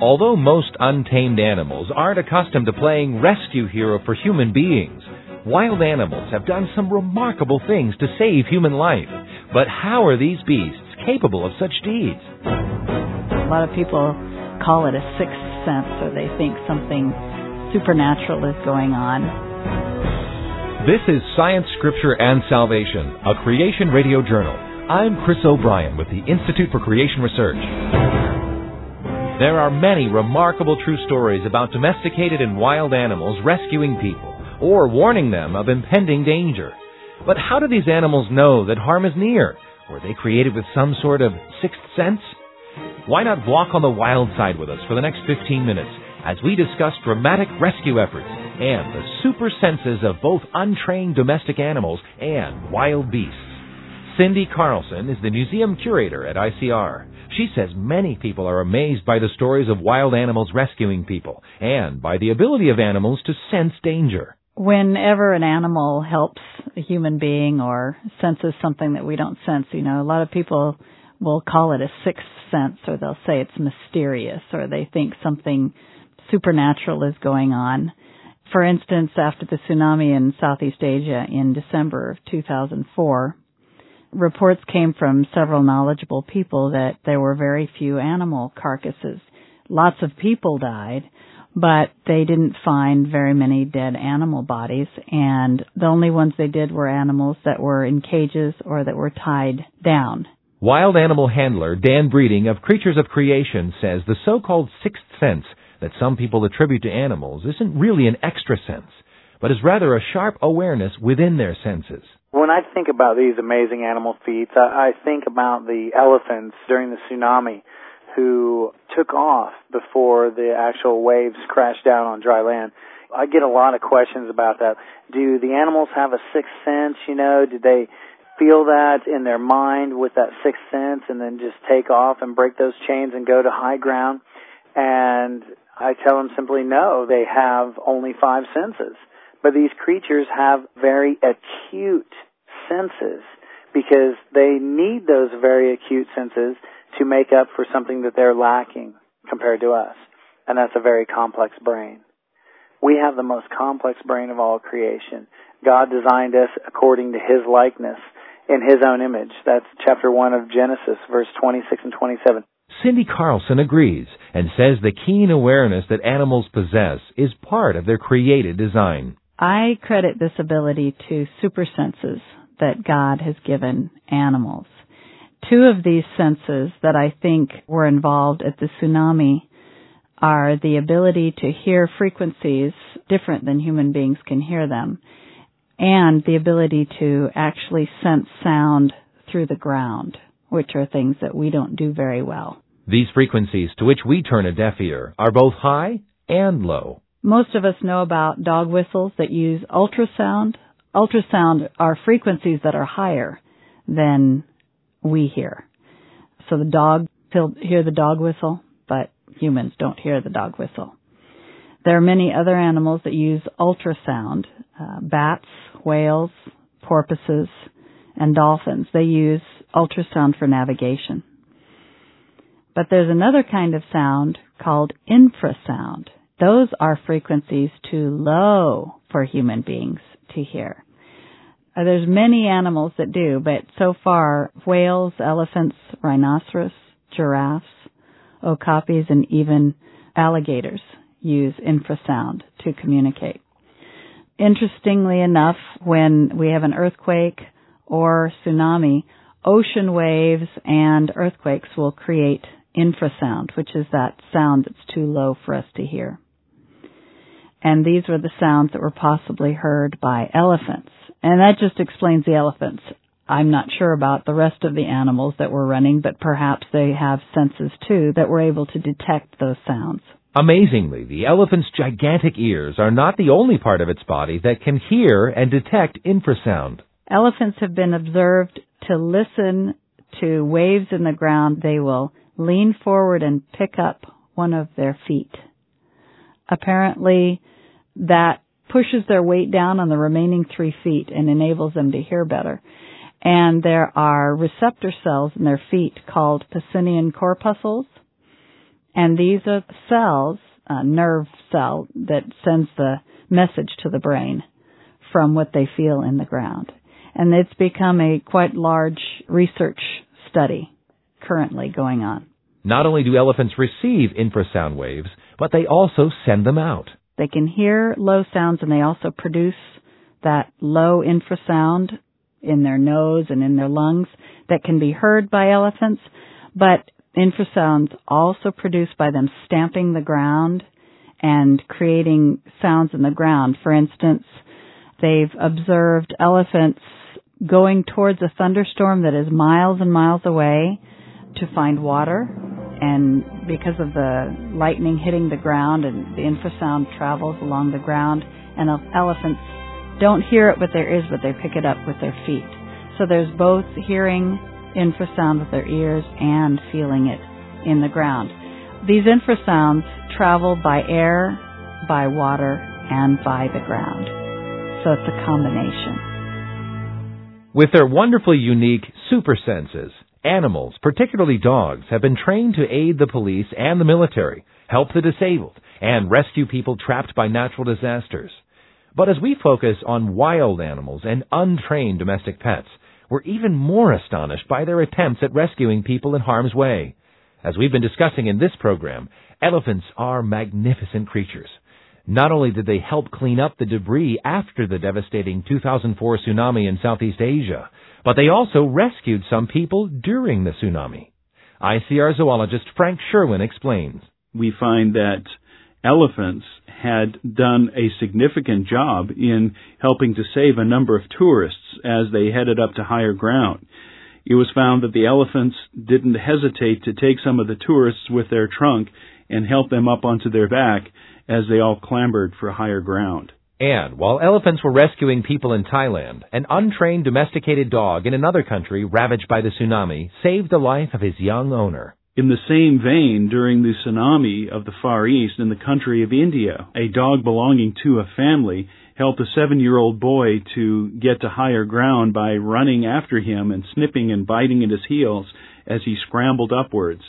Although most untamed animals aren't accustomed to playing rescue hero for human beings, wild animals have done some remarkable things to save human life. But how are these beasts capable of such deeds? A lot of people call it a sixth sense or they think something supernatural is going on. This is Science, Scripture, and Salvation, a Creation Radio Journal. I'm Chris O'Brien with the Institute for Creation Research. There are many remarkable true stories about domesticated and wild animals rescuing people or warning them of impending danger. But how do these animals know that harm is near? Were they created with some sort of sixth sense? Why not walk on the wild side with us for the next 15 minutes as we discuss dramatic rescue efforts and the super senses of both untrained domestic animals and wild beasts? Cindy Carlson is the museum curator at ICR. She says many people are amazed by the stories of wild animals rescuing people and by the ability of animals to sense danger. Whenever an animal helps a human being or senses something that we don't sense, you know, a lot of people will call it a sixth sense or they'll say it's mysterious or they think something supernatural is going on. For instance, after the tsunami in Southeast Asia in December of 2004, reports came from several knowledgeable people that there were very few animal carcasses. Lots of people died, but they didn't find very many dead animal bodies, and the only ones they did were animals that were in cages or that were tied down. Wild animal handler Dan Breeding of Creatures of Creation says the so-called sixth sense that some people attribute to animals isn't really an extra sense, but is rather a sharp awareness within their senses. When I think about these amazing animal feats, I, I think about the elephants during the tsunami who took off before the actual waves crashed down on dry land. I get a lot of questions about that. Do the animals have a sixth sense? You know, did they feel that in their mind with that sixth sense and then just take off and break those chains and go to high ground? And I tell them simply no, they have only five senses. But these creatures have very acute senses because they need those very acute senses to make up for something that they're lacking compared to us. And that's a very complex brain. We have the most complex brain of all creation. God designed us according to His likeness in His own image. That's chapter 1 of Genesis, verse 26 and 27. Cindy Carlson agrees and says the keen awareness that animals possess is part of their created design. I credit this ability to super senses that God has given animals. Two of these senses that I think were involved at the tsunami are the ability to hear frequencies different than human beings can hear them and the ability to actually sense sound through the ground, which are things that we don't do very well. These frequencies to which we turn a deaf ear are both high and low. Most of us know about dog whistles that use ultrasound. Ultrasound are frequencies that are higher than we hear. So the dog will hear the dog whistle, but humans don't hear the dog whistle. There are many other animals that use ultrasound. Uh, bats, whales, porpoises, and dolphins. They use ultrasound for navigation. But there's another kind of sound called infrasound. Those are frequencies too low for human beings to hear. Uh, there's many animals that do, but so far, whales, elephants, rhinoceros, giraffes, okapis, and even alligators use infrasound to communicate. Interestingly enough, when we have an earthquake or tsunami, ocean waves and earthquakes will create infrasound, which is that sound that's too low for us to hear and these were the sounds that were possibly heard by elephants. And that just explains the elephants. I'm not sure about the rest of the animals that were running, but perhaps they have senses too that were able to detect those sounds. Amazingly, the elephant's gigantic ears are not the only part of its body that can hear and detect infrasound. Elephants have been observed to listen to waves in the ground. They will lean forward and pick up one of their feet. Apparently, that pushes their weight down on the remaining three feet and enables them to hear better. And there are receptor cells in their feet called Pacinian corpuscles. And these are cells, a nerve cell that sends the message to the brain from what they feel in the ground. And it's become a quite large research study currently going on. Not only do elephants receive infrasound waves, but they also send them out. They can hear low sounds and they also produce that low infrasound in their nose and in their lungs that can be heard by elephants, but infrasounds also produced by them stamping the ground and creating sounds in the ground. For instance, they've observed elephants going towards a thunderstorm that is miles and miles away to find water and because of the lightning hitting the ground and the infrasound travels along the ground and elephants don't hear it with their ears but they pick it up with their feet. So there's both hearing infrasound with their ears and feeling it in the ground. These infrasounds travel by air, by water, and by the ground. So it's a combination. With their wonderfully unique super senses, animals, particularly dogs, have been trained to aid the police and the military, help the disabled, and rescue people trapped by natural disasters. But as we focus on wild animals and untrained domestic pets, we're even more astonished by their attempts at rescuing people in harm's way. As we've been discussing in this program, elephants are magnificent creatures. Not only did they help clean up the debris after the devastating 2004 tsunami in Southeast Asia, but they also rescued some people during the tsunami. ICR zoologist Frank Sherwin explains. We find that elephants had done a significant job in helping to save a number of tourists as they headed up to higher ground. It was found that the elephants didn't hesitate to take some of the tourists with their trunk and help them up onto their back as they all clambered for higher ground. And while elephants were rescuing people in Thailand, an untrained domesticated dog in another country ravaged by the tsunami saved the life of his young owner. In the same vein, during the tsunami of the Far East in the country of India, a dog belonging to a family helped a seven year old boy to get to higher ground by running after him and snipping and biting at his heels as he scrambled upwards.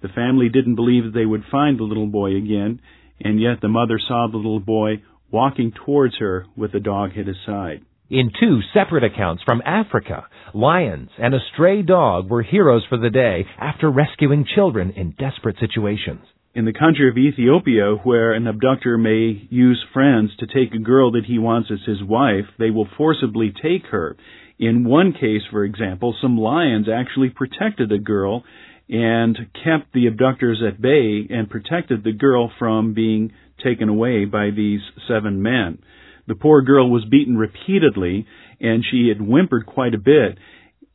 The family didn't believe that they would find the little boy again, and yet the mother saw the little boy walking towards her with the dog at his side. In two separate accounts from Africa, lions and a stray dog were heroes for the day after rescuing children in desperate situations. In the country of Ethiopia, where an abductor may use friends to take a girl that he wants as his wife, they will forcibly take her. In one case, for example, some lions actually protected a girl and kept the abductors at bay and protected the girl from being taken away by these seven men. The poor girl was beaten repeatedly and she had whimpered quite a bit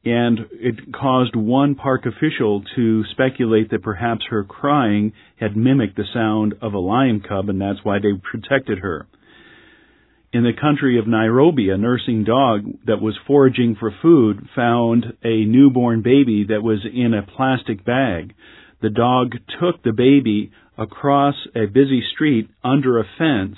and it caused one park official to speculate that perhaps her crying had mimicked the sound of a lion cub and that's why they protected her. In the country of Nairobi, a nursing dog that was foraging for food found a newborn baby that was in a plastic bag. The dog took the baby across a busy street under a fence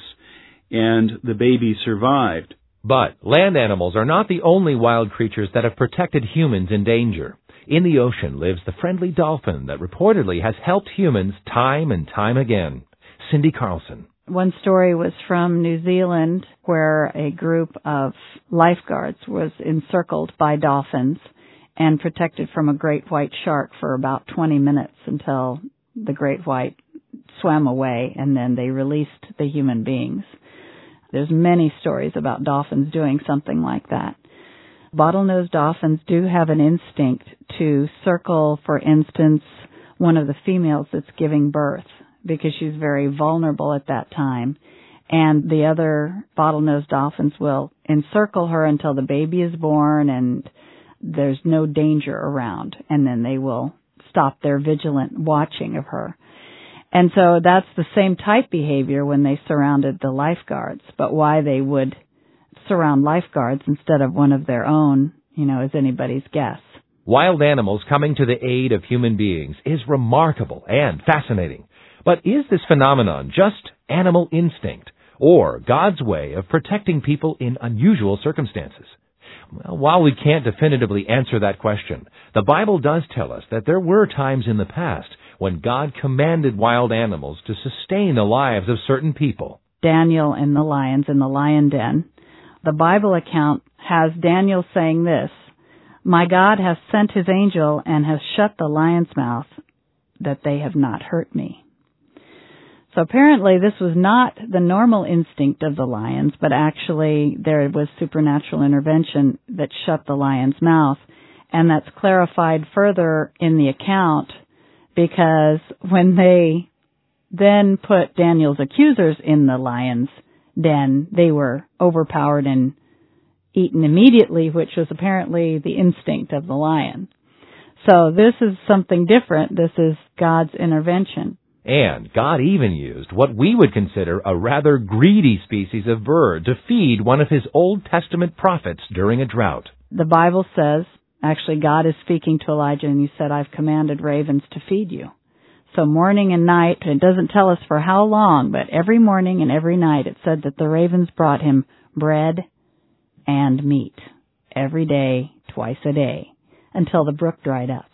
and the baby survived. But land animals are not the only wild creatures that have protected humans in danger. In the ocean lives the friendly dolphin that reportedly has helped humans time and time again. Cindy Carlson. One story was from New Zealand where a group of lifeguards was encircled by dolphins and protected from a great white shark for about 20 minutes until the great white swam away and then they released the human beings. There's many stories about dolphins doing something like that. Bottlenose dolphins do have an instinct to circle, for instance, one of the females that's giving birth because she's very vulnerable at that time. And the other bottlenose dolphins will encircle her until the baby is born and there's no danger around. And then they will stop their vigilant watching of her. And so that's the same type behavior when they surrounded the lifeguards, but why they would surround lifeguards instead of one of their own, you know, is anybody's guess. Wild animals coming to the aid of human beings is remarkable and fascinating. But is this phenomenon just animal instinct or God's way of protecting people in unusual circumstances? While we can't definitively answer that question, the Bible does tell us that there were times in the past when God commanded wild animals to sustain the lives of certain people. Daniel and the lions in the lion den. The Bible account has Daniel saying this, My God has sent his angel and has shut the lion's mouth that they have not hurt me. So apparently this was not the normal instinct of the lions, but actually there was supernatural intervention that shut the lion's mouth. And that's clarified further in the account because when they then put Daniel's accusers in the lion's den, they were overpowered and eaten immediately, which was apparently the instinct of the lion. So this is something different. This is God's intervention. And God even used what we would consider a rather greedy species of bird to feed one of his Old Testament prophets during a drought. The Bible says, actually God is speaking to Elijah and he said, I've commanded ravens to feed you. So morning and night, it doesn't tell us for how long, but every morning and every night it said that the ravens brought him bread and meat every day, twice a day, until the brook dried up.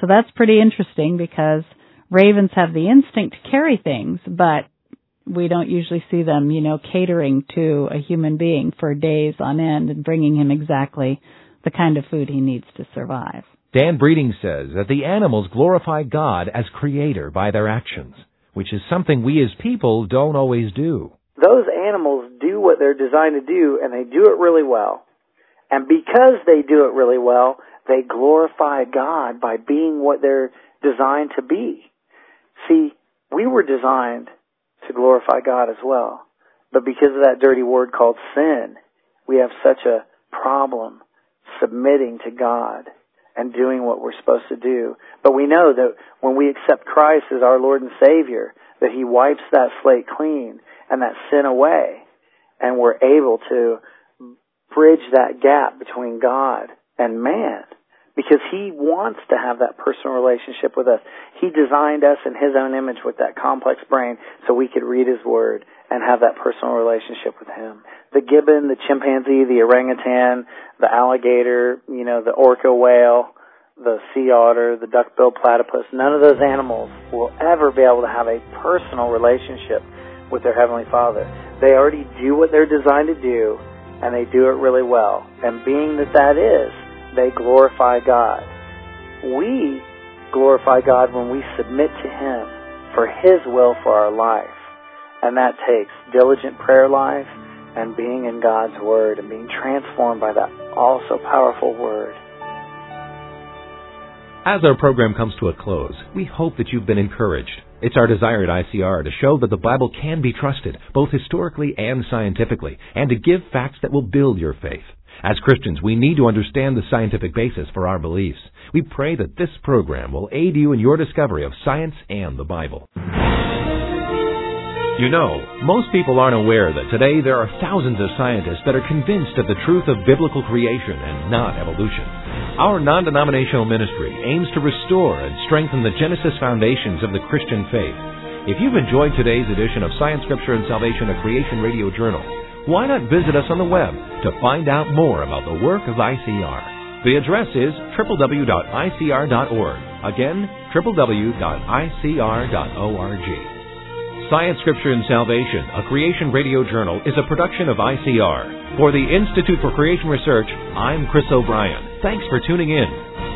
So that's pretty interesting because ravens have the instinct to carry things, but we don't usually see them, you know, catering to a human being for days on end and bringing him exactly the kind of food he needs to survive. Dan Breeding says that the animals glorify God as creator by their actions, which is something we as people don't always do. Those animals do what they're designed to do and they do it really well. And because they do it really well, they glorify God by being what they're designed to be. See, we were designed to glorify God as well. But because of that dirty word called sin, we have such a problem submitting to God and doing what we're supposed to do. But we know that when we accept Christ as our Lord and Savior, that He wipes that slate clean and that sin away, and we're able to bridge that gap between God and man because he wants to have that personal relationship with us. He designed us in his own image with that complex brain so we could read his word and have that personal relationship with him. The gibbon, the chimpanzee, the orangutan, the alligator, you know, the orca whale, the sea otter, the duck-billed platypus, none of those animals will ever be able to have a personal relationship with their heavenly father. They already do what they're designed to do and they do it really well. And being that that is, they glorify God. We glorify God when we submit to Him for His will for our life. And that takes diligent prayer life and being in God's Word and being transformed by that also powerful Word. As our program comes to a close, we hope that you've been encouraged. It's our desire at ICR to show that the Bible can be trusted, both historically and scientifically, and to give facts that will build your faith. As Christians, we need to understand the scientific basis for our beliefs. We pray that this program will aid you in your discovery of science and the Bible. You know, most people aren't aware that today there are thousands of scientists that are convinced of the truth of biblical creation and not evolution. Our non denominational ministry aims to restore and strengthen the Genesis foundations of the Christian faith. If you've enjoyed today's edition of Science, Scripture, and Salvation, a Creation Radio Journal, why not visit us on the web to find out more about the work of ICR? The address is www.icr.org. Again, www.icr.org. Science, Scripture, and Salvation, a Creation Radio Journal, is a production of ICR. For the Institute for Creation Research, I'm Chris O'Brien. Thanks for tuning in.